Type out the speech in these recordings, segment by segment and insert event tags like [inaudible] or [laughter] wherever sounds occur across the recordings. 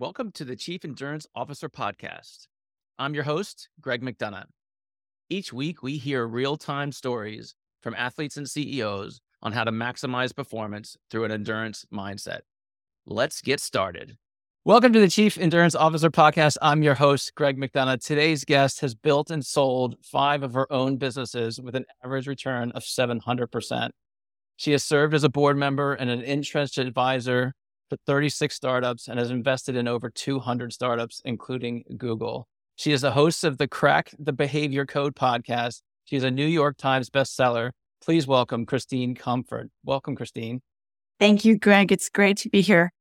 Welcome to the Chief Endurance Officer Podcast. I'm your host, Greg McDonough. Each week, we hear real time stories from athletes and CEOs on how to maximize performance through an endurance mindset. Let's get started. Welcome to the Chief Endurance Officer Podcast. I'm your host, Greg McDonough. Today's guest has built and sold five of her own businesses with an average return of 700%. She has served as a board member and an entrenched advisor for 36 startups and has invested in over 200 startups, including Google. She is the host of the Crack the Behavior Code podcast. She is a New York Times bestseller. Please welcome Christine Comaford. Welcome, Christine. Thank you, Greg. It's great to be here.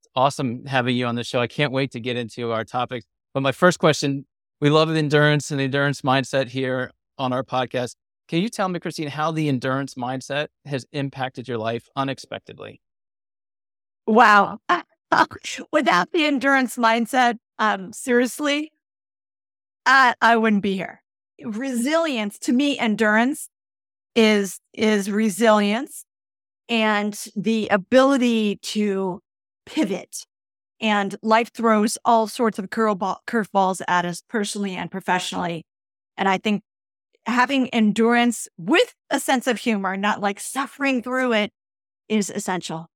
It's awesome having you on the show. I can't wait to get into our topics. But my first question we love the endurance and the endurance mindset here on our podcast. Can you tell me, Christine, how the endurance mindset has impacted your life unexpectedly? Wow. [laughs] Without the endurance mindset, um, seriously, I, I wouldn't be here. Resilience to me, endurance is is resilience and the ability to pivot. And life throws all sorts of curveball, curveballs at us personally and professionally. And I think having endurance with a sense of humor, not like suffering through it, is essential.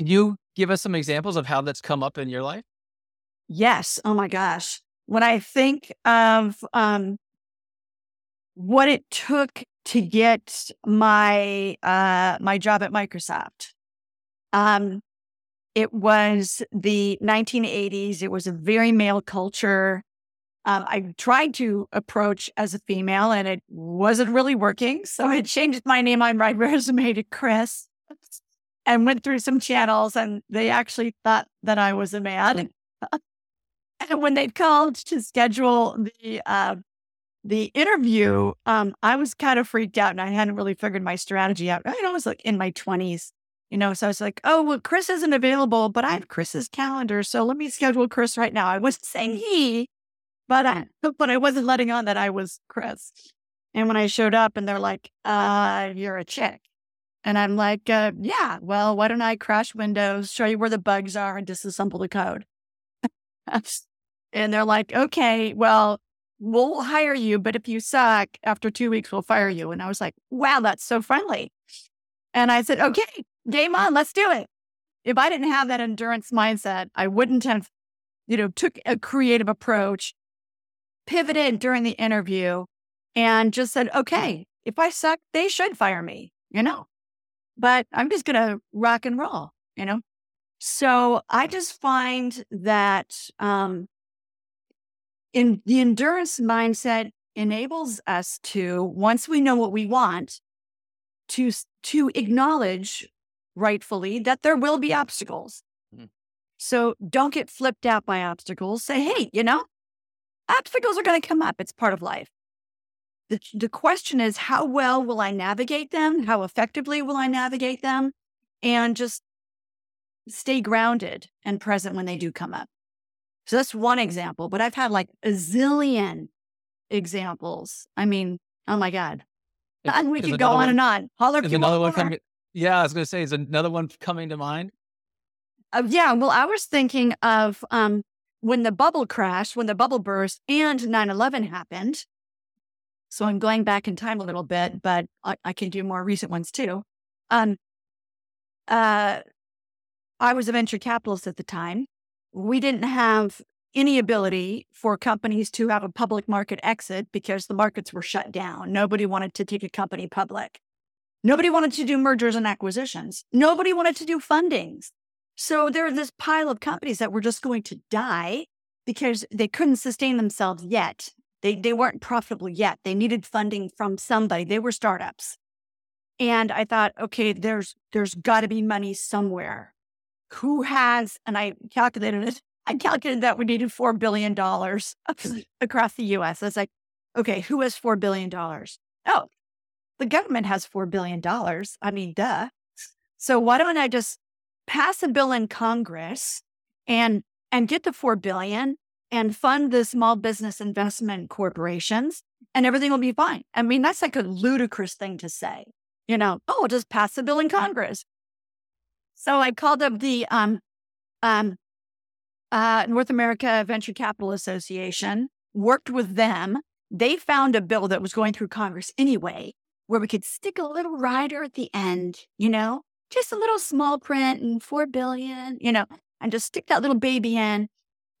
Can you give us some examples of how that's come up in your life? Yes. Oh my gosh. When I think of um, what it took to get my uh, my job at Microsoft, um, it was the 1980s. It was a very male culture. Um, I tried to approach as a female, and it wasn't really working. So I changed my name on my [laughs] resume to Chris and went through some channels and they actually thought that I was a man. [laughs] and when they called to schedule the uh, the interview, um, I was kind of freaked out and I hadn't really figured my strategy out. I was like in my twenties, you know, so I was like, oh well, Chris isn't available, but I have Chris's calendar, so let me schedule Chris right now. I wasn't saying he, but I, [laughs] but I wasn't letting on that I was Chris. And when I showed up, and they're like, uh, "You're a chick," And I'm like, uh, yeah, well, why don't I crash Windows, show you where the bugs are, and disassemble the code? [laughs] and they're like, okay, well, we'll hire you, but if you suck, after two weeks, we'll fire you. And I was like, wow, that's so friendly. And I said, okay, game on, let's do it. If I didn't have that endurance mindset, I wouldn't have, you know, took a creative approach, pivoted during the interview, and just said, okay, if I suck, they should fire me, you know? But I'm just going to rock and roll, you know? So I just find that um, in the endurance mindset enables us to, once we know what we want, to, to acknowledge rightfully that there will be obstacles. Mm-hmm. So don't get flipped out by obstacles. Say, hey, you know, obstacles are going to come up. It's part of life. The, the question is, how well will I navigate them? How effectively will I navigate them? And just stay grounded and present when they do come up. So that's one example, but I've had like a zillion examples. I mean, oh my God. and we could go on one, and on. Holler is another one coming, yeah, I was going to say, is another one coming to mind? Uh, yeah, well, I was thinking of um, when the bubble crashed, when the bubble burst and 9 11 happened. So I'm going back in time a little bit, but I, I can do more recent ones too. Um, uh, I was a venture capitalist at the time. We didn't have any ability for companies to have a public market exit because the markets were shut down. Nobody wanted to take a company public. Nobody wanted to do mergers and acquisitions. Nobody wanted to do fundings. So there was this pile of companies that were just going to die because they couldn't sustain themselves yet. They, they weren't profitable yet. They needed funding from somebody. They were startups. And I thought, okay, there's there's got to be money somewhere. Who has? And I calculated it. [laughs] I calculated that we needed four billion dollars [laughs] across the U.S. I was like, okay, who has four billion dollars? Oh, the government has four billion dollars. I mean, duh. So why don't I just pass a bill in Congress and and get the four billion and fund the small business investment corporations and everything will be fine. I mean, that's like a ludicrous thing to say, you know, oh, just pass a bill in Congress. So I called up the um, um, uh, North America Venture Capital Association, worked with them. They found a bill that was going through Congress anyway, where we could stick a little rider at the end, you know, just a little small print and 4 billion, you know, and just stick that little baby in.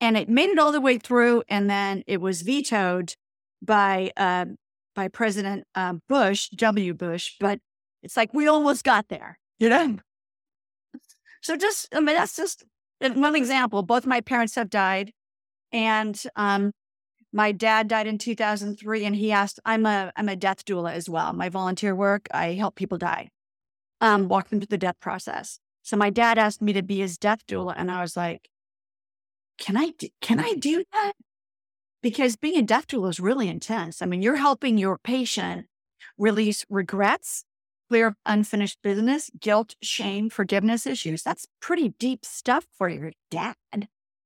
And it made it all the way through. And then it was vetoed by, uh, by President uh, Bush, W. Bush. But it's like we almost got there, you know? So just, I mean, that's just one example. Both my parents have died. And um, my dad died in 2003 and he asked, I'm a, I'm a death doula as well. My volunteer work, I help people die, um, walk them through the death process. So my dad asked me to be his death doula. And I was like, can I, do, can I mm-hmm. do that? Because being a death doula is really intense. I mean, you're helping your patient release regrets, clear unfinished business, guilt, shame, forgiveness issues. That's pretty deep stuff for your dad,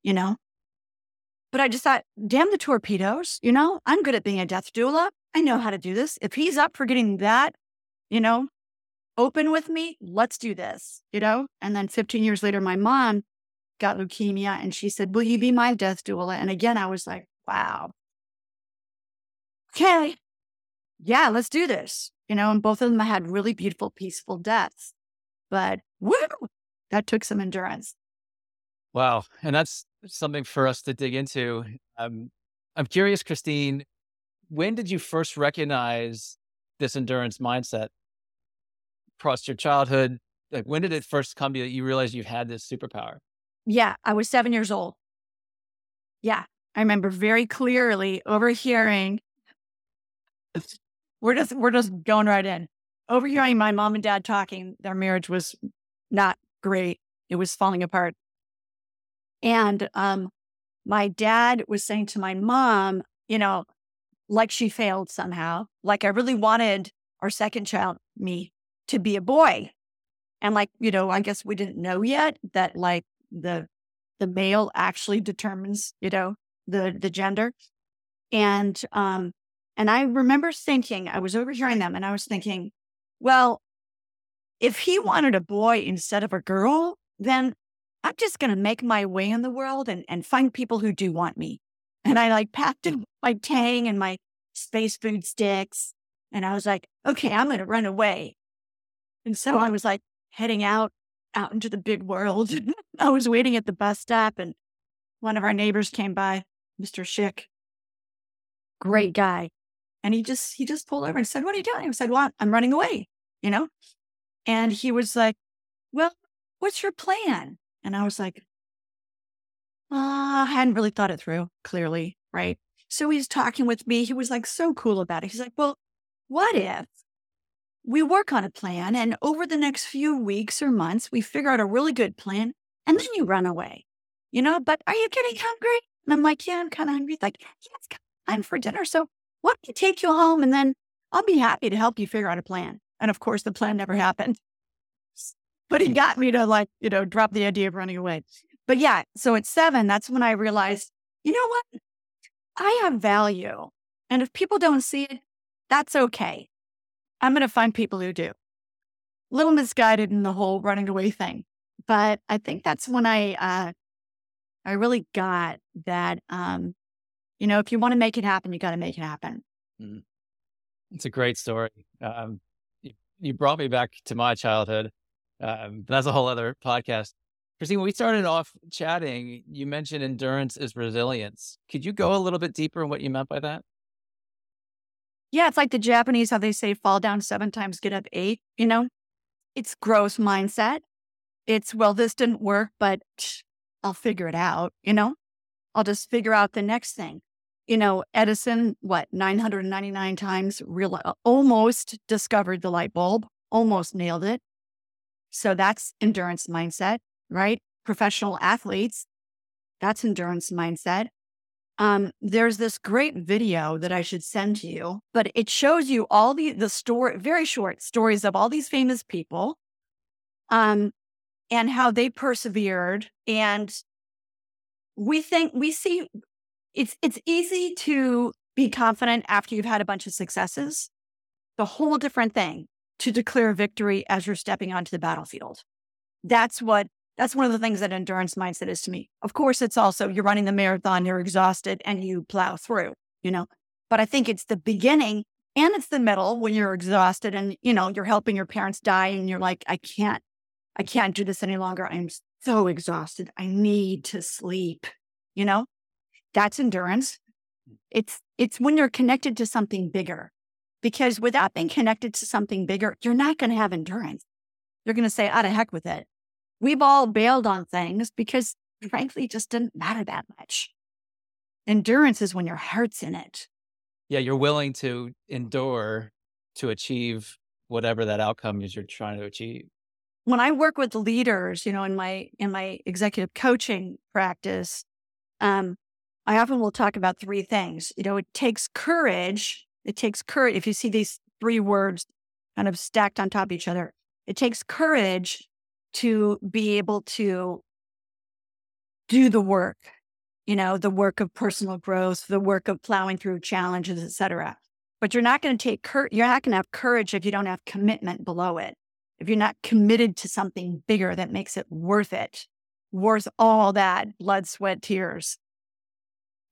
you know? But I just thought, damn the torpedoes, you know, I'm good at being a death doula. I know how to do this. If he's up for getting that, you know, open with me, let's do this, you know? And then 15 years later, my mom got leukemia and she said, Will you be my death doula? And again, I was like, wow. Okay. Yeah, let's do this. You know, and both of them had really beautiful, peaceful deaths. But woo, that took some endurance. Wow. And that's something for us to dig into. Um, I'm curious, Christine, when did you first recognize this endurance mindset across your childhood? Like, when did it first come to you that you realized you had this superpower? Yeah, I was seven years old. Yeah, I remember very clearly overhearing. We're just we're just going right in. Overhearing my mom and dad talking, their marriage was not great. It was falling apart. And um, my dad was saying to my mom, you know, like she failed somehow, like I really wanted our second child, me, to be a boy. And like, you know, I guess we didn't know yet that like the the male actually determines, you know, the the gender. And um and I remember thinking, I was overhearing them and I was thinking, well, if he wanted a boy instead of a girl, then I'm just going to make my way in the world and, and find people who do want me. And I like packed in my tang and my space food sticks. And I was like, okay, I'm going to run away. And so I was like heading out, out into the big world. [laughs] I was waiting at the bus stop and one of our neighbors came by, Mr. Schick, great guy. And he just, he just pulled over and said, what are you doing? I said, well, I'm running away, you know? And he was like, well, what's your plan? And I was like, uh, I hadn't really thought it through clearly. Right. So he's talking with me. He was like so cool about it. He's like, well, what if we work on a plan and over the next few weeks or months, we figure out a really good plan and then you run away, you know, but are you getting hungry? And I'm like, yeah, I'm kind of hungry. Like, yeah, it's time for dinner. So why don't you take you home and then I'll be happy to help you figure out a plan. And of course, the plan never happened [laughs] but he got me to like, you know, drop the idea of running away. But yeah, so at seven, that's when I realized, you know what? I have value. And if people don't see it, that's okay. I'm going to find people who do. Little misguided in the whole running away thing. But I think that's when I, uh, I really got that, um, you know, if you want to make it happen, you got to make it happen. Mm. It's a great story. Um, you, you brought me back to my childhood. Um, that's a whole other podcast. Christine, when we started off chatting, you mentioned endurance is resilience. Could you go a little bit deeper in what you meant by that? Yeah, it's like the Japanese, how they say fall down seven times, get up eight. You know, it's growth mindset. It's, well, this didn't work, but I'll figure it out. You know, I'll just figure out the next thing. You know, Edison, what, 999 times, real, uh, almost discovered the light bulb, almost nailed it. So that's endurance mindset, right? Professional athletes, that's endurance mindset. Um, there's this great video that I should send to you, but it shows you all the the story, very short stories of all these famous people, um, and how they persevered. And we think we see it's it's easy to be confident after you've had a bunch of successes. The whole different thing to declare victory as you're stepping onto the battlefield. That's what That's one of the things that endurance mindset is to me. Of course, it's also you're running the marathon, you're exhausted, and you plow through, you know. But I think it's the beginning and it's the middle when you're exhausted and, you know, you're helping your parents die and you're like, I can't, I can't do this any longer. I'm so exhausted. I need to sleep, you know? That's endurance. Mm. It's it's when you're connected to something bigger. Because without being connected to something bigger, you're not going to have endurance. You're going to say, out of heck with it. We've all bailed on things because frankly, it just didn't matter that much. Endurance is when your heart's in it. Yeah, you're willing to endure to achieve whatever that outcome is you're trying to achieve. When I work with leaders, you know, in my in my executive coaching practice, um, I often will talk about three things. You know, it takes courage. It takes courage. If you see these three words kind of stacked on top of each other, it takes courage to be able to do the work, you know, the work of personal growth, the work of plowing through challenges, et cetera. But you're not going to take courage. You're not going to have courage if you don't have commitment below it. If you're not committed to something bigger that makes it worth it, worth all that blood, sweat, tears.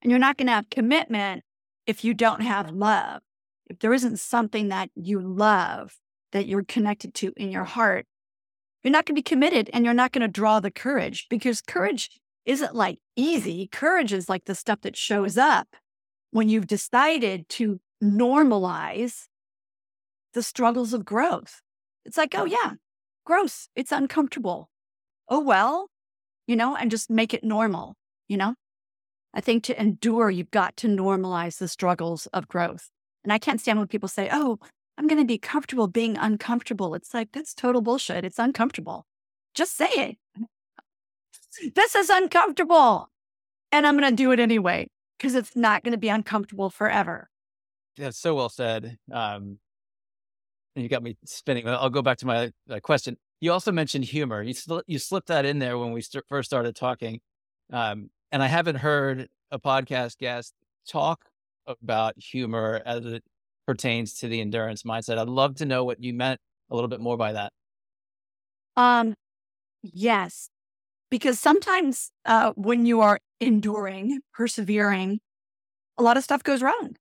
And you're not going to have commitment if you don't have love. If there isn't something that you love that you're connected to in your heart, you're not going to be committed and you're not going to draw the courage because courage isn't like easy. Courage is like the stuff that shows up when you've decided to normalize the struggles of growth. It's like, oh, yeah, growth, it's uncomfortable. Oh, well, you know, and just make it normal, you know? I think to endure, you've got to normalize the struggles of growth. And I can't stand when people say, oh, I'm going to be comfortable being uncomfortable. It's like, that's total bullshit. It's uncomfortable. Just say it. [laughs] This is uncomfortable. And I'm going to do it anyway because it's not going to be uncomfortable forever. That's so well said. Um, you got me spinning. I'll go back to my uh, question. You also mentioned humor. You sl- you slipped that in there when we st- first started talking. Um, and I haven't heard a podcast guest talk about humor as it pertains to the endurance mindset. I'd love to know what you meant a little bit more by that. Um, yes, because sometimes uh, when you are enduring, persevering, a lot of stuff goes wrong,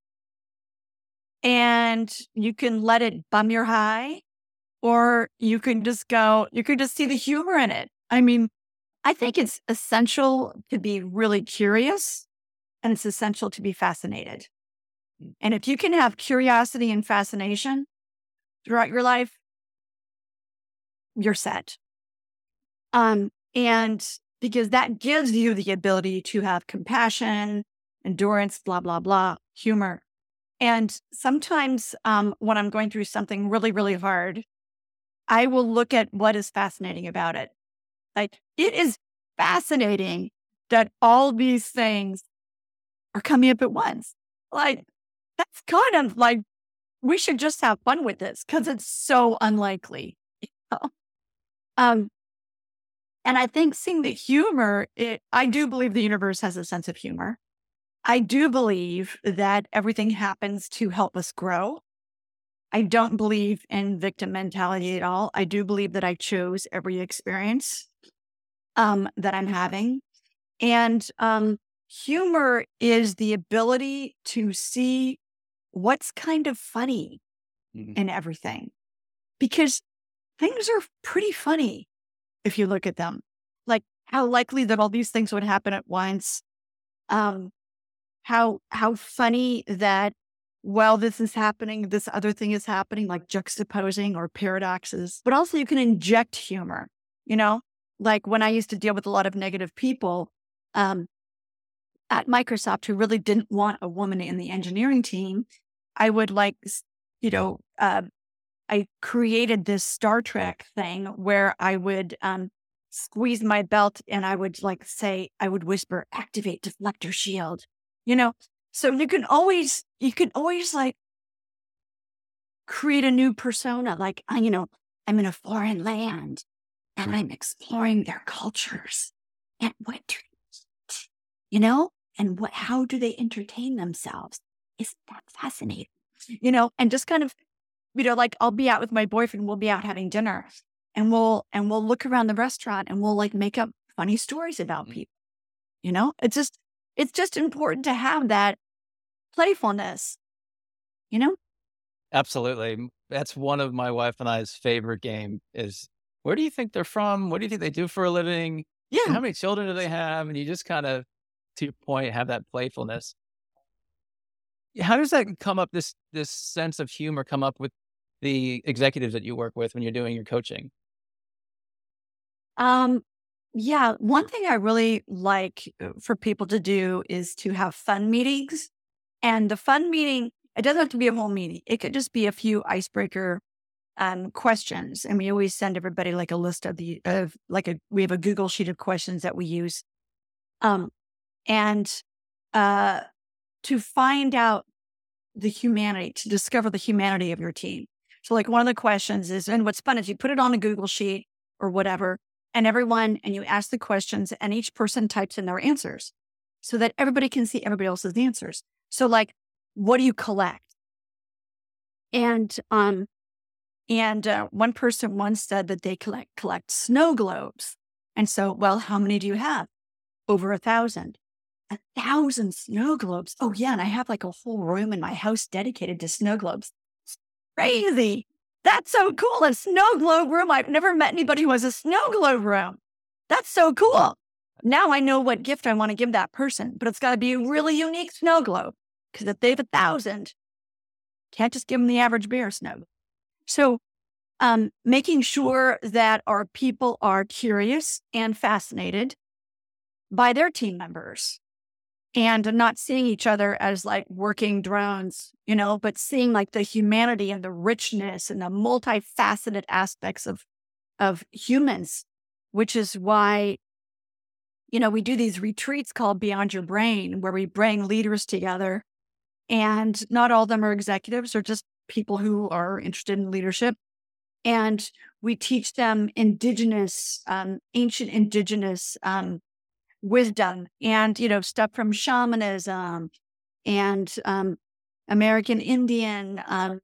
and you can let it bum your high, or you can just go, you can just see the humor in it. I mean, I think it's essential to be really curious and it's essential to be fascinated. And if you can have curiosity and fascination throughout your life, you're set. Um, and because that gives you the ability to have compassion, endurance, blah, blah, blah, humor. And sometimes um, when I'm going through something really, really hard, I will look at what is fascinating about it. Like it is fascinating that all these things are coming up at once. Like that's kind of like we should just have fun with this because it's so unlikely. You know? Um, and I think seeing the humor, it, I do believe the universe has a sense of humor. I do believe that everything happens to help us grow. I don't believe in victim mentality at all. I do believe that I chose every experience um, that I'm having. And um, humor is the ability to see what's kind of funny mm-hmm. in everything because things are pretty funny if you look at them. Like how likely that all these things would happen at once. Um, how how funny that while this is happening, this other thing is happening, like juxtaposing or paradoxes. But also you can inject humor, you know? like when I used to deal with a lot of negative people um, at Microsoft who really didn't want a woman in the engineering team, I would like, you know, uh, I created this Star Trek thing where I would um, squeeze my belt and I would like say, I would whisper, activate deflector shield, you know? So you can always, you can always like create a new persona. Like, you know, I'm in a foreign land and I'm exploring their cultures and what do you know, and what how do they entertain themselves? Is that fascinating? You know, and just kind of, you know, like I'll be out with my boyfriend, we'll be out having dinner. and we'll and we'll look around the restaurant and we'll like make up funny stories about Mhm. people. You know, it's just it's just important to have that playfulness. You know, Absolutely. That's one of my wife and I's favorite game is where do you think they're from? What do you think they do for a living? yeah, How many children do they have? And you just kind of, to your point, have that playfulness. How does that come up? This this sense of humor come up with the executives that you work with when you're doing your coaching? Um, yeah, one thing I really like uh, for people to do is to have fun meetings. And the fun meeting, it doesn't have to be a whole meeting. It could just be a few icebreaker um, questions. And we always send everybody like a list of the of like a we have a Google sheet of questions that we use. Um, and uh to find out the humanity, to discover the humanity of your team. So like one of the questions is, and what's fun is you put it on a Google sheet or whatever, and everyone, and you ask the questions, and each person types in their answers so that everybody can see everybody else's answers. So, like, what do you collect? And um, and uh, one person once said that they collect collect snow globes. And so, well, how many do you have? Over a thousand. A thousand snow globes. Oh yeah, and I have like a whole room in my house dedicated to snow globes. It's crazy. That's so cool. A snow globe room. I've never met anybody who has a snow globe room. That's so cool. Now I know what gift I want to give that person, but it's got to be a really unique snow globe. Because if they have a thousand, can't just give them the average bear snow. So, um, making sure that our people are curious and fascinated by their team members and not seeing each other as like working drones, you know, but seeing like the humanity and the richness and the multifaceted aspects of of humans, which is why you know, we do these retreats called Beyond Your Brain where we bring leaders together and not all of them are executives or just people who are interested in leadership and we teach them indigenous um, ancient indigenous um, wisdom and you know stuff from shamanism and um, american indian um,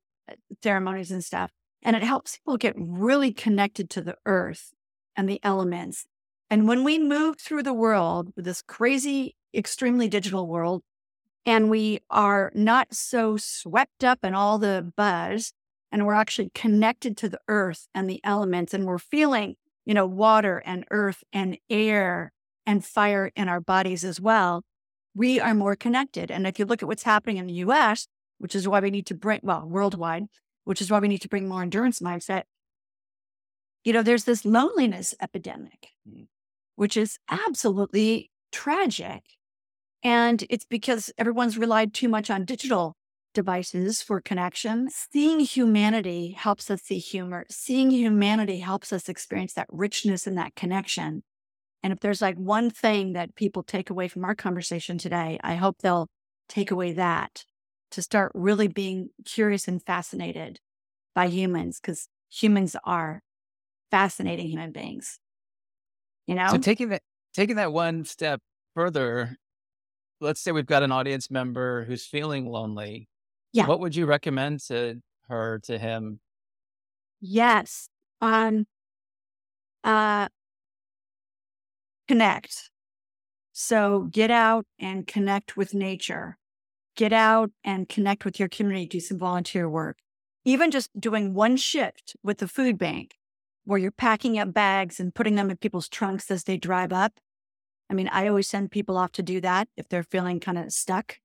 ceremonies and stuff. And it helps people get really connected to the earth and the elements. And when we move through the world this crazy extremely digital world and we are not so swept up in all the buzz and we're actually connected to the earth and the elements and we're feeling you know water and earth and air and fire in our bodies as well we are more connected and if you look at what's happening in the us which is why we need to bring well worldwide which is why we need to bring more endurance mindset you know there's this loneliness epidemic Mm. which is absolutely tragic and it's because everyone's relied too much on digital devices for connection. Seeing humanity helps us see humor. Seeing humanity helps us experience that richness and that connection. And if there's like one thing that people take away from our conversation today, I hope they'll take away that to start really being curious and fascinated by humans because humans are fascinating human beings. You know? So taking that taking that one step further, let's say we've got an audience member who's feeling lonely. Yeah. What would you recommend to her, to him? Yes. Um uh connect. So get out and connect with nature. Get out and connect with your community, do some volunteer work. Even just doing one shift with the food bank where you're packing up bags and putting them in people's trunks as they drive up. I mean, I always send people off to do that if they're feeling kind of stuck.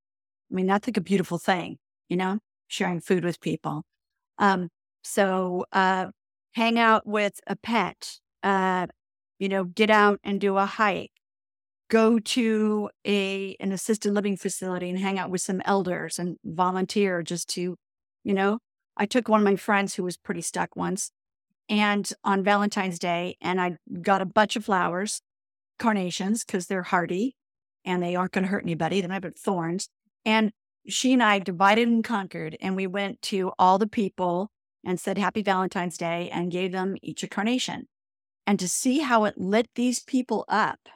I mean, that's like a beautiful thing, you know, sharing food with people. Um, so uh, hang out with a pet, uh, you know, get out and do a hike, go to a an assisted living facility and hang out with some elders and volunteer just to, you know, I took one of my friends who was pretty stuck once, and on Valentine's Day, and I got a bunch of flowers, carnations because they're hardy and they aren't going to hurt anybody. I put thorns, and she and I divided and conquered, and we went to all the people and said Happy Valentine's Day and gave them each a carnation. And to see how it lit these people up.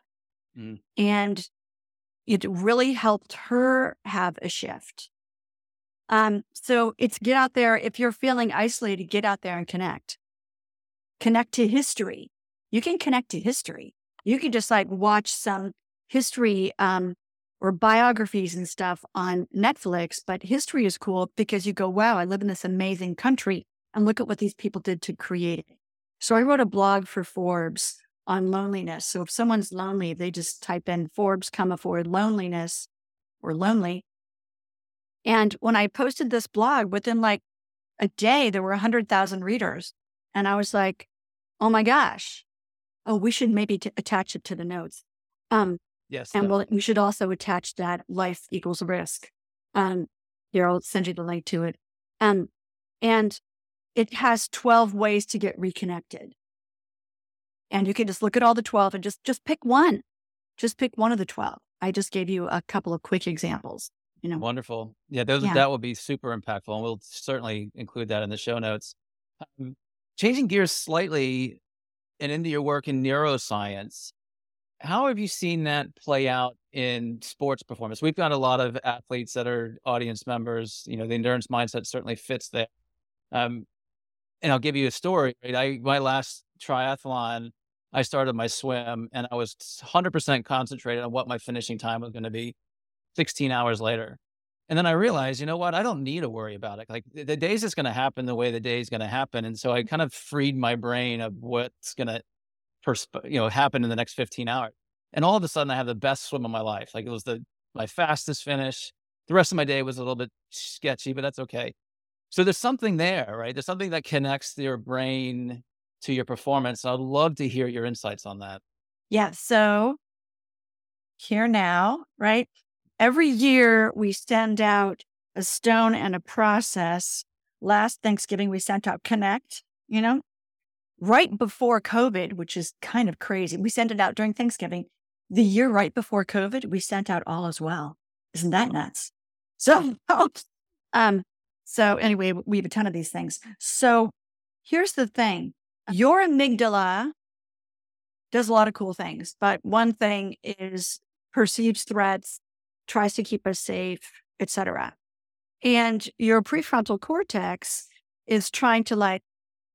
Mm. And it really helped her have a shift. Um, so it's get out there. If you're feeling isolated, get out there and connect. connect to history. You can connect to history. You can just like watch some history um, or biographies and stuff on Netflix. But history is cool because you go, wow, I live in this amazing country and look at what these people did to create it. So I wrote a blog for Forbes on loneliness. So if someone's lonely, they just type in Forbes, Comaford loneliness or lonely. And when I posted this blog, within like a day, there were 100,000 readers. And I was like, oh my gosh, oh, we should maybe t- attach it to the notes. Um, yes. And we'll, we should also attach that life equals risk. Um, here, I'll send you the link to it. Um, and it has 12 ways to get reconnected. And you can just look at all the 12 and just, just pick one. Just pick one of the 12. I just gave you a couple of quick examples. You know. Wonderful. Yeah, those yeah. that will be super impactful, and we'll certainly include that in the show notes. Um, changing gears slightly, and into your work in neuroscience, how have you seen that play out in sports performance? We've got a lot of athletes that are audience members. You know, the endurance mindset certainly fits there. Um, and I'll give you a story. Right, I my last triathlon, I started my swim, and I was 100% concentrated on what my finishing time was going to be. 16 hours later, and then I realized, you know what? I don't need to worry about it. Like the, day's just going to happen the way the day's going to happen, and so I kind of freed my brain of what's going to, you know, happen in the next 15 hours. And all of a sudden, I have the best swim of my life. Like it was the my fastest finish. The rest of my day was a little bit sketchy, but that's okay. So there's something there, right? There's something that connects your brain to your performance. I'd love to hear your insights on that. Yeah. So here now, right? Every year we send out a stone and a process. Last Thanksgiving, we sent out Connect, you know, right before COVID, which is kind of crazy. We sent it out during Thanksgiving. The year right before COVID, we sent out All as Well. Isn't that nuts? So, [laughs] um, so anyway, we have a ton of these things. So here's the thing. Your amygdala does a lot of cool things, but one thing is perceives threats, tries to keep us safe, etc. And your prefrontal cortex is trying to like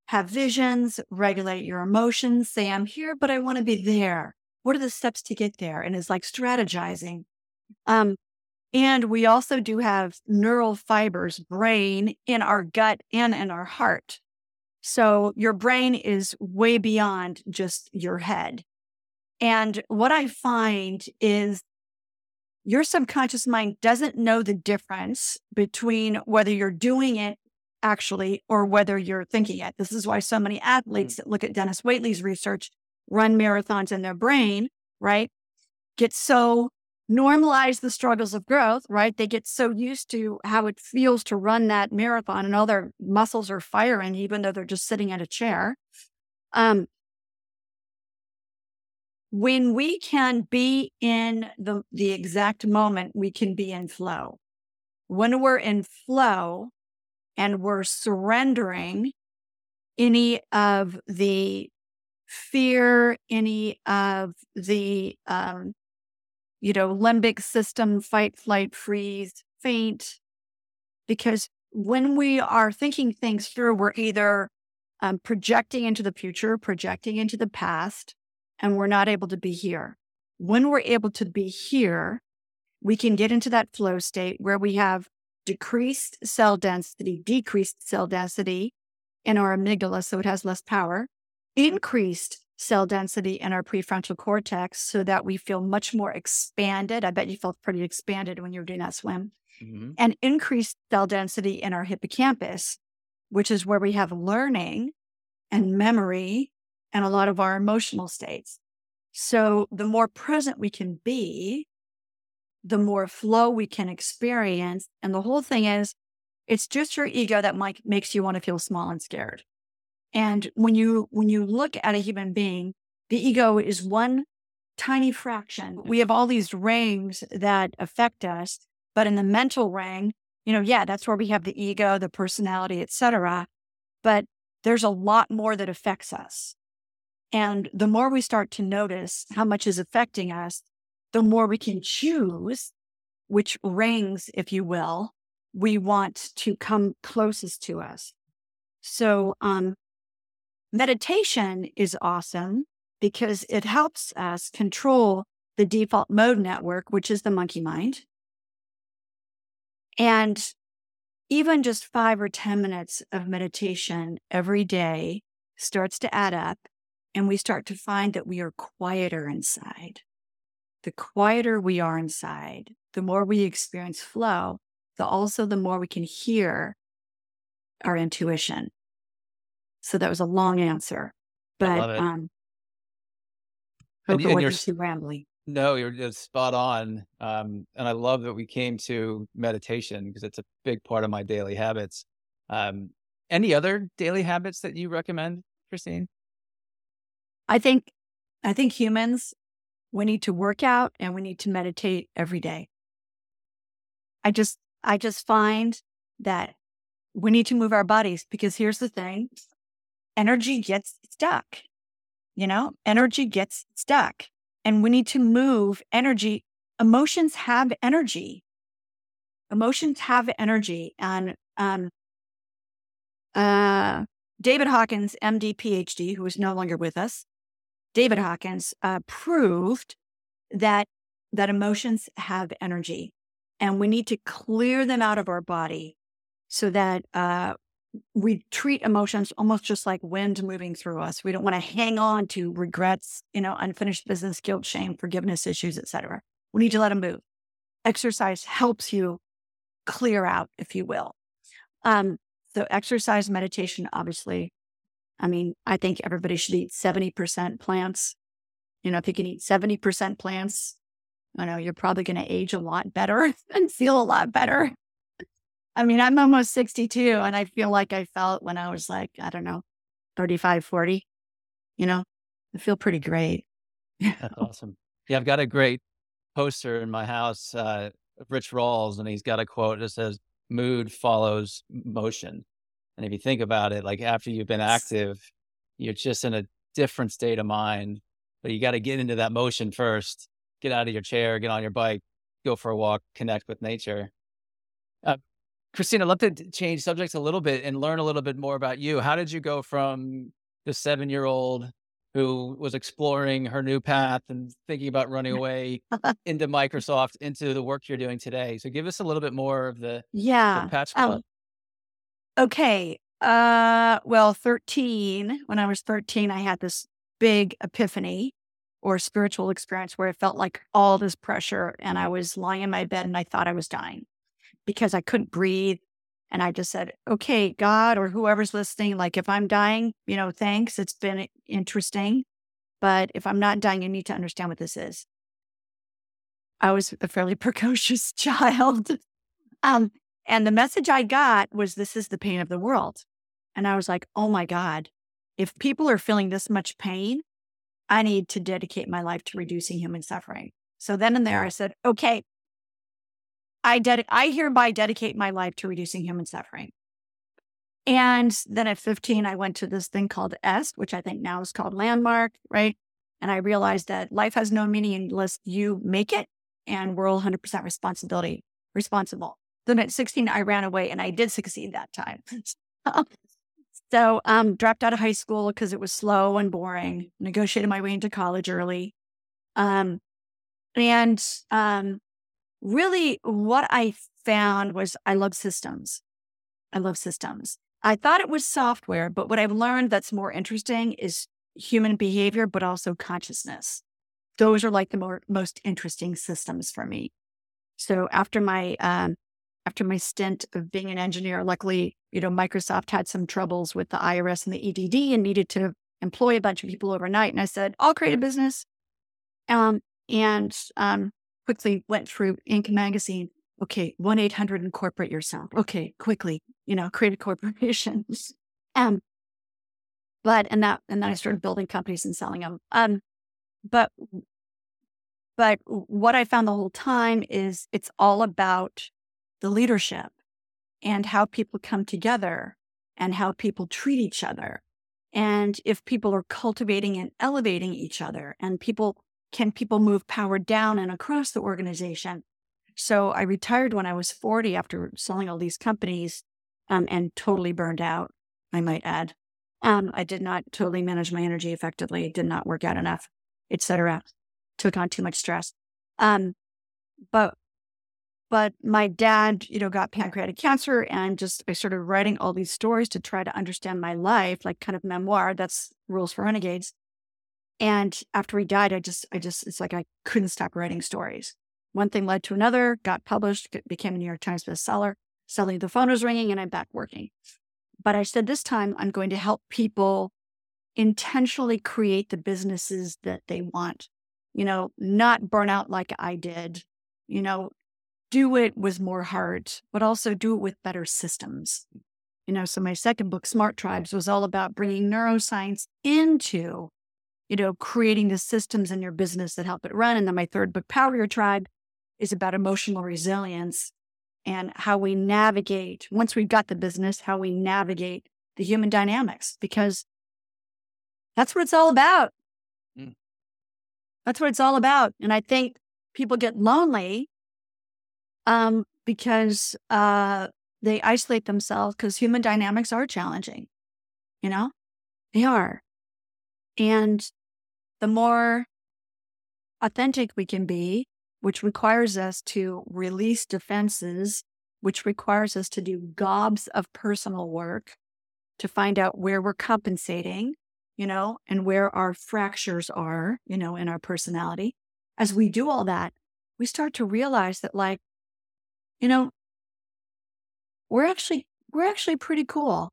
have visions, regulate your emotions, say, I'm here, but I want to be there. What are the steps to get there? And is like strategizing. Um, and we also do have neural fibers, brain in our gut and in our heart. So your brain is way beyond just your head. And what I find is your subconscious mind doesn't know the difference between whether you're doing it actually or whether you're thinking it. This is why so many athletes mm. that look at Dennis Waitley's research run marathons in their brain, right? Get so normalize the struggles of growth, right? They get so used to how it feels to run that marathon and all their muscles are firing, even though they're just sitting at a chair. Um, when we can be in the, the exact moment, we can be in flow. When we're in flow and we're surrendering any of the fear, any of the, um, you know, limbic system, fight, flight, freeze, faint, because when we are thinking things through, we're either um, projecting into the future, projecting into the past, and we're not able to be here. When we're able to be here, we can get into that flow state where we have decreased cell density, decreased cell density in our amygdala, so it has less power, increased cell density in our prefrontal cortex so that we feel much more expanded. I bet you felt pretty expanded when you were doing that swim. Mm-hmm. And increased cell density in our hippocampus, which is where we have learning and memory and a lot of our emotional states. So the more present we can be, the more flow we can experience. And the whole thing is, it's just your ego that might, makes you want to feel small and scared. And when you, when you look at a human being, the ego is one tiny fraction. We have all these rings that affect us, but in the mental ring, you know, yeah, that's where we have the ego, the personality, etc. But there's a lot more that affects us. And the more we start to notice how much is affecting us, the more we can choose which rings, if you will, we want to come closest to us. So, um, meditation is awesome because it helps us control the default mode network, which is the monkey mind. And even just five or 10 minutes of meditation every day starts to add up, and we start to find that we are quieter inside. The quieter we are inside, the more we experience flow, the also the more we can hear our intuition. So that was a long answer, but um, hope and, it wasn't too rambly. No, you're just spot on. Um, and I love that we came to meditation because it's a big part of my daily habits. Um, any other daily habits that you recommend, Christine? I think, I think humans, we need to work out and we need to meditate every day. I just, I just find that we need to move our bodies because here's the thing energy gets stuck. You know, energy gets stuck and we need to move energy. Emotions have energy. Emotions have energy. And um, uh, David Hawkins, MD, PhD, who is no longer with us, David Hawkins uh, proved that that emotions have energy, and we need to clear them out of our body so that uh, we treat emotions almost just like wind moving through us. We don't want to hang on to regrets, you know, unfinished business, guilt, shame, forgiveness issues, etc. We need to let them move. Exercise helps you clear out, if you will. Um, so exercise, meditation, obviously. I mean, I think everybody should eat 70% plants. You know, if you can eat 70% plants, I know you're probably going to age a lot better [laughs] and feel a lot better. I mean, I'm almost 62 and I feel like I felt when I was like, I don't know, 35, 40. You know, I feel pretty great. [laughs] That's awesome. Yeah, I've got a great poster in my house uh, of Rich Roll's, and he's got a quote that says, Mood follows motion. And if you think about it, like after you've been active, you're just in a different state of mind, but you got to get into that motion first, get out of your chair, get on your bike, go for a walk, connect with nature. Christine, I'd love to change subjects a little bit and learn a little bit more about you. How did you go from the seven year old who was exploring her new path and thinking about running [laughs] away [laughs] into Microsoft into the work you're doing today? So give us a little bit more of the, yeah. The patch um, okay. Uh, well, 13, when I was 13, I had this big epiphany or spiritual experience where I felt like all this pressure and I was lying in my bed and I thought I was dying because I couldn't breathe. And I just said, okay, God or whoever's listening, like if I'm dying, you know, thanks. It's been interesting. But if I'm not dying, you need to understand what this is. I was a fairly [laughs] precocious child. um, and the message I got was, this is the pain of the world. And I was like, oh my God, if people are feeling this much pain, I need to dedicate my life to reducing human suffering. So then and there, I said, okay, I, ded- I hereby dedicate my life to reducing human suffering. And then at 15, I went to this thing called EST, which I think now is called Landmark, right? And I realized that life has no meaning unless you make it, and we're all 100% responsibility responsible. Then at 16, I ran away, and I did succeed that time. [laughs] so, um, dropped out of high school because it was slow and boring. Negotiated my way into college early, um, and um, really what I found was I love systems. I love systems. I thought it was software, but what I've learned that's more interesting is human behavior, but also consciousness. Those are like the more, most interesting systems for me. So after my um, after my stint of being an engineer, luckily, you know, Microsoft had some troubles with the IRS and the EDD and needed to employ a bunch of people overnight. And I said, I'll create a business. Um, and um, quickly went through Inc. magazine. Okay, 1 800 incorporate yourself. Okay, quickly, you know, create a corporation. [laughs] um, but, and that, and then I started building companies and selling them. Um, but, but what I found the whole time is it's all about the leadership and how people come together and how people treat each other. And if people are cultivating and elevating each other and people can people move power down and across the organization? So I retired when I was 40 after selling all these companies um, and totally burned out, I might add. Um, I did not totally manage my energy effectively, did not work out enough, etc. Took on too much stress. Um, but but my dad, you know, got pancreatic cancer and just I started writing all these stories to try to understand my life, like kind of memoir. That's Rules for Renegades. And after he died, I just, I just, it's like I couldn't stop writing stories. One thing led to another, got published, became a New York Times bestseller. Suddenly the phone was ringing and I'm back working. But I said this time I'm going to help people intentionally create the businesses that they want, you know, not burn out like I did, you know, do it with more heart, but also do it with better systems. You know, so my second book, Smart Tribes, was all about bringing neuroscience into, you know, creating the systems in your business that help it run. And then my third book, Power Your Tribe, is about emotional resilience and how we navigate, once we've got the business, how we navigate the human dynamics, because that's what it's all about. Mm. That's what it's all about. And I think people get lonely um, because uh, they isolate themselves because human dynamics are challenging. You know, they are. And the more authentic we can be, which requires us to release defenses, which requires us to do gobs of personal work to find out where we're compensating, you know, and where our fractures are, you know, in our personality. As we do all that, we start to realize that, like, you know, we're actually we're actually pretty cool,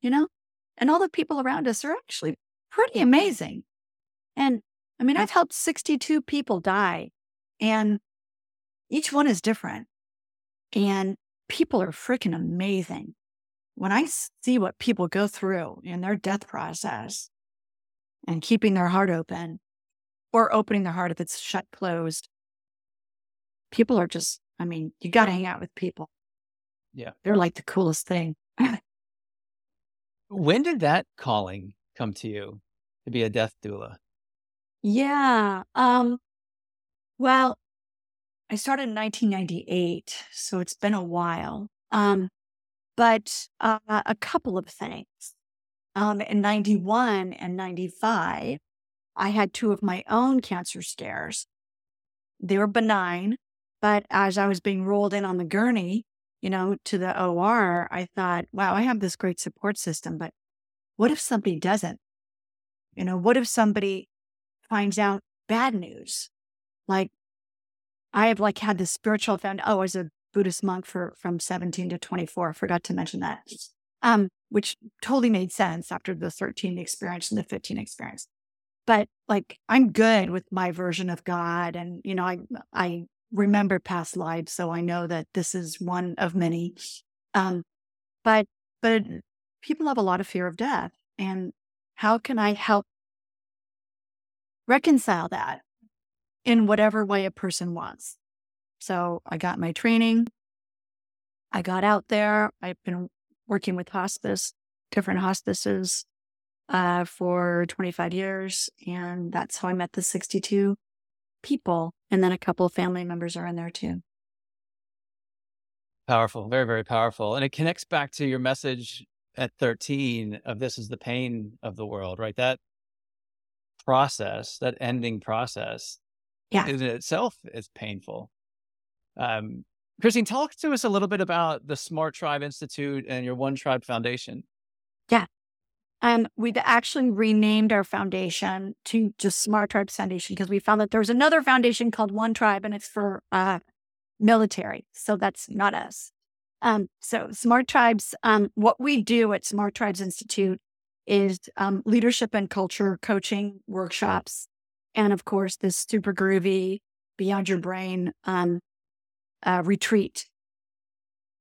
you know, and all the people around us are actually pretty amazing. And I mean, I've helped 62 people die, and each one is different. And people are freaking amazing. When I see what people go through in their death process and keeping their heart open or opening their heart if it's shut closed, people are just I mean, you got to hang out with people. Yeah. They're like the coolest thing. [laughs] when did that calling come to you to be a death doula? Yeah. Um, well, I started in 1998, so it's been a while. Um, but uh, a couple of things. Um, in 91 and 95, I had two of my own cancer scares. They were benign, but as I was being rolled in on the gurney, you know, to the OR, I thought, wow, I have this great support system, but what if somebody doesn't? You know, what if somebody finds out bad news? Like I have like had this spiritual found, oh, I was a Buddhist monk for from 17 to 24. I forgot to mention that. Um, which totally made sense after the 13 experience and the 15 experience. But like I'm good with my version of God and you know, I I remember past lives, so I know that this is one of many. Um, but but people have a lot of fear of death, and how can I help reconcile that in whatever way a person wants? So I got my training. I got out there. I've been working with hospice, different hospices uh, for 25 years. And that's how I met the 62 people. And then a couple of family members are in there too. Powerful, very, very powerful. And it connects back to your message at 13 of this is the pain of the world, right? That process, that ending process, yeah. in itself is painful. Um, Christine, talk to us a little bit about the Smart Tribe Institute and your One Tribe Foundation. Yeah. Um, we've actually renamed our foundation to just Smart Tribe Foundation because we found that there's another foundation called One Tribe and it's for uh, military. So that's not us. Um, so Smart Tribes, um, what we do at Smart Tribes Institute is um, leadership and culture coaching workshops. And of course, this super groovy Beyond Your Brain um, uh, retreat,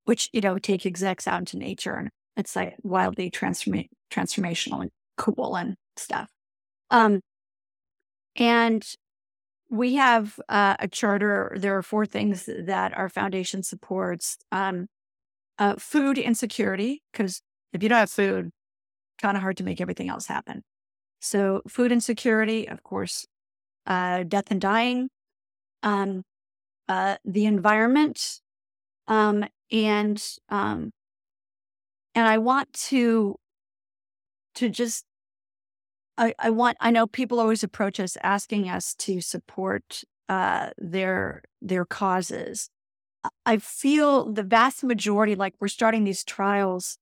which, you know, take execs out into nature and it's like wildly transforma- transformational and cool and stuff. Um, and we have uh, a charter. There are four things that our foundation supports. Um, uh, food insecurity, because if you don't have food, kind of hard to make everything else happen. So food insecurity, of course, uh, death and dying, um, uh, the environment, um, and um, and I want to to just I, I want I know people always approach us asking us to support uh, their their causes. I feel the vast majority, like we're starting these trials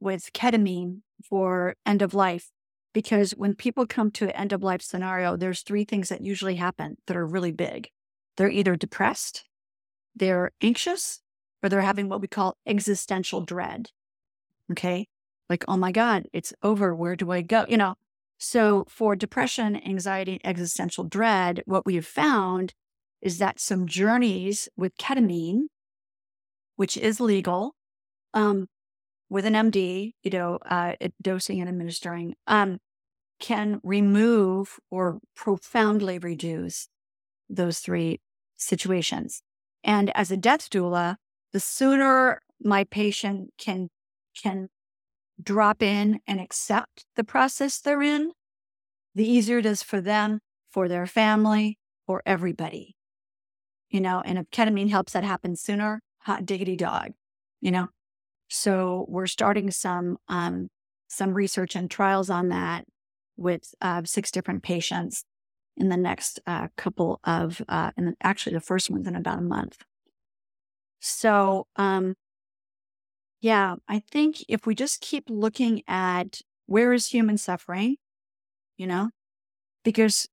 with ketamine for end of life, because when people come to an end of life scenario, there's three things that usually happen that are really big. They're either depressed, they're anxious, or they're having what we call existential dread. Okay. Like, oh my God, it's over. Where do I go? You know, so for depression, anxiety, existential dread, what we have found is that some journeys with ketamine, which is legal, um, with an MD, you know, uh, dosing and administering, um, can remove or profoundly reduce those three situations. And as a death doula, the sooner my patient can can drop in and accept the process they're in, the easier it is for them, for their family, for everybody. You know, and if ketamine helps that happen sooner, hot diggity dog, you know? So we're starting some um, some research and trials on that with uh, six different patients in the next uh, couple of, uh, and actually the first one's in about a month. So, um, yeah, I think if we just keep looking at where is human suffering, you know, because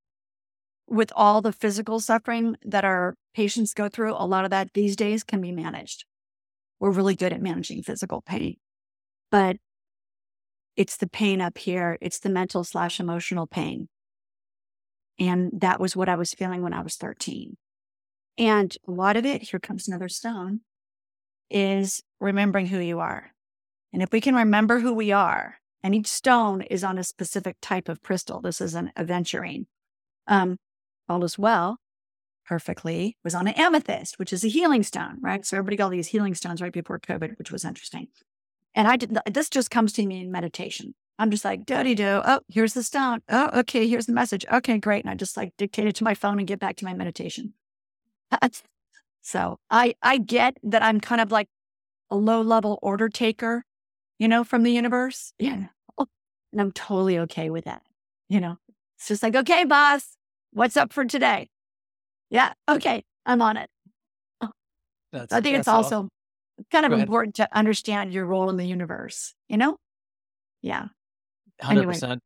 with all the physical suffering that our patients go through, a lot of that these days can be managed. We're really good at managing physical pain, but it's the pain up here. It's the mental slash emotional pain. And that was what I was feeling when I was 13. And a lot of it, here comes another stone, is remembering who you are. And if we can remember who we are, and each stone is on a specific type of crystal, this is an aventurine. Um, all is well, perfectly, was on an amethyst, which is a healing stone, right? So everybody got all these healing stones right before COVID, which was interesting. And I did this just comes to me in meditation. I'm just like, do do. Oh, here's the stone. Oh, okay. Here's the message. Okay, great. And I just like dictate it to my phone and get back to my meditation. [laughs] So I, I get that I'm kind of like a low level order taker, you know, from the universe. Yeah. [laughs] And I'm totally okay with that. You know, it's just like, okay, boss, what's up for today? Yeah. Okay. I'm on it. That's, I think it's also awesome. kind of important to understand your role in the universe, you know? Yeah. 100%. Anyway.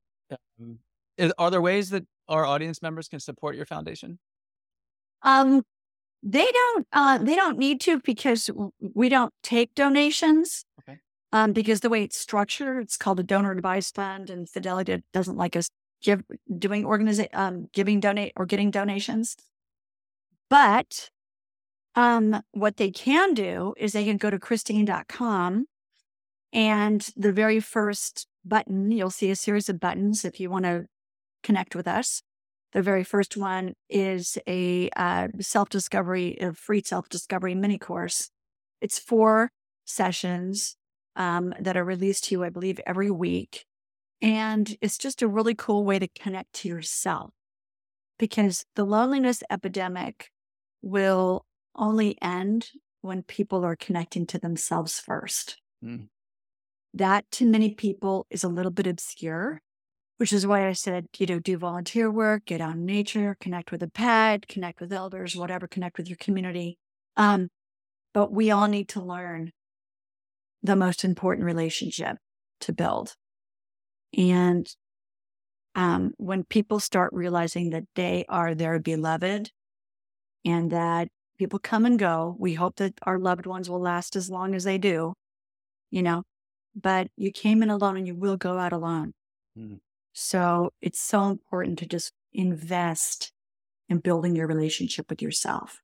Um, are there ways that our audience members can support your foundation? Um, they don't. Uh, they don't need to because we don't take donations. Okay. Um, because the way it's structured, it's called a donor advised fund, and Fidelity doesn't like us give doing organization um, giving donate or getting donations. But um, what they can do is they can go to Christine.com and the very first button, you'll see a series of buttons if you want to connect with us. The very first one is a uh, self discovery, a free self discovery mini course. It's four sessions um, that are released to you, I believe, every week. And it's just a really cool way to connect to yourself because the loneliness epidemic will only end when people are connecting to themselves first. Mm. That to many people is a little bit obscure which is why I said, you know, do volunteer work, get out in nature, connect with a pet, connect with elders, whatever, connect with your community. Um, but we all need to learn the most important relationship to build. And um, when people start realizing that they are their beloved and that people come and go, we hope that our loved ones will last as long as they do, you know, but you came in alone and you will go out alone. Mm. So it's so important to just invest in building your relationship with yourself.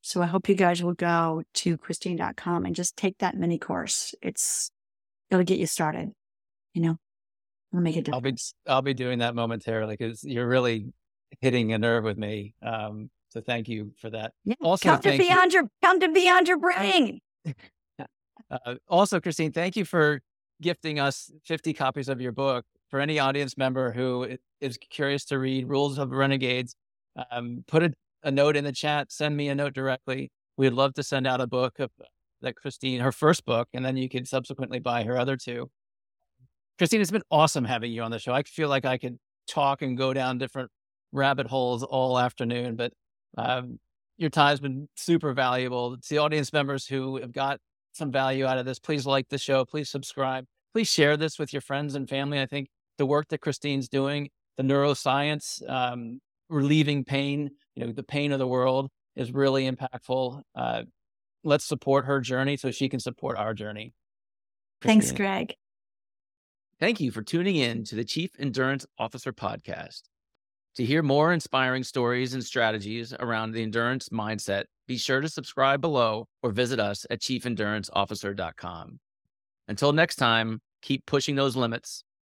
So I hope you guys will go to Christine.com and just take that mini course. It's, it'll get you started, you know, it'll make a difference. I'll be, I'll be doing that momentarily because you're really hitting a nerve with me. Um, so thank you for that. Yeah. Also, come to beyond you. your, come to beyond your brain. [laughs] uh, also, Christine, thank you for gifting us 50 copies of your book for any audience member who is curious to read Rules of Renegades, um, put a, a, note in the chat, send me a note directly. We'd love to send out a book of that Christine, her first book, and then you can subsequently buy her other two. Christine, it's been awesome having you on the show. I feel like I could talk and go down different rabbit holes all afternoon, but um, your time's been super valuable. To the audience members who have got some value out of this, please like the show, please subscribe, please share this with your friends and family. I think the work that Christine's doing, the neuroscience, um, relieving pain, you know, the pain of the world is really impactful. Uh, let's support her journey so she can support our journey. Christine. Thanks, Greg. Thank you for tuning in to the Chief Endurance Officer podcast. To hear more inspiring stories and strategies around the endurance mindset, be sure to subscribe below or visit us at chiefenduranceofficer.com. Until next time, keep pushing those limits